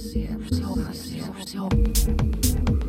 все, все, все, все.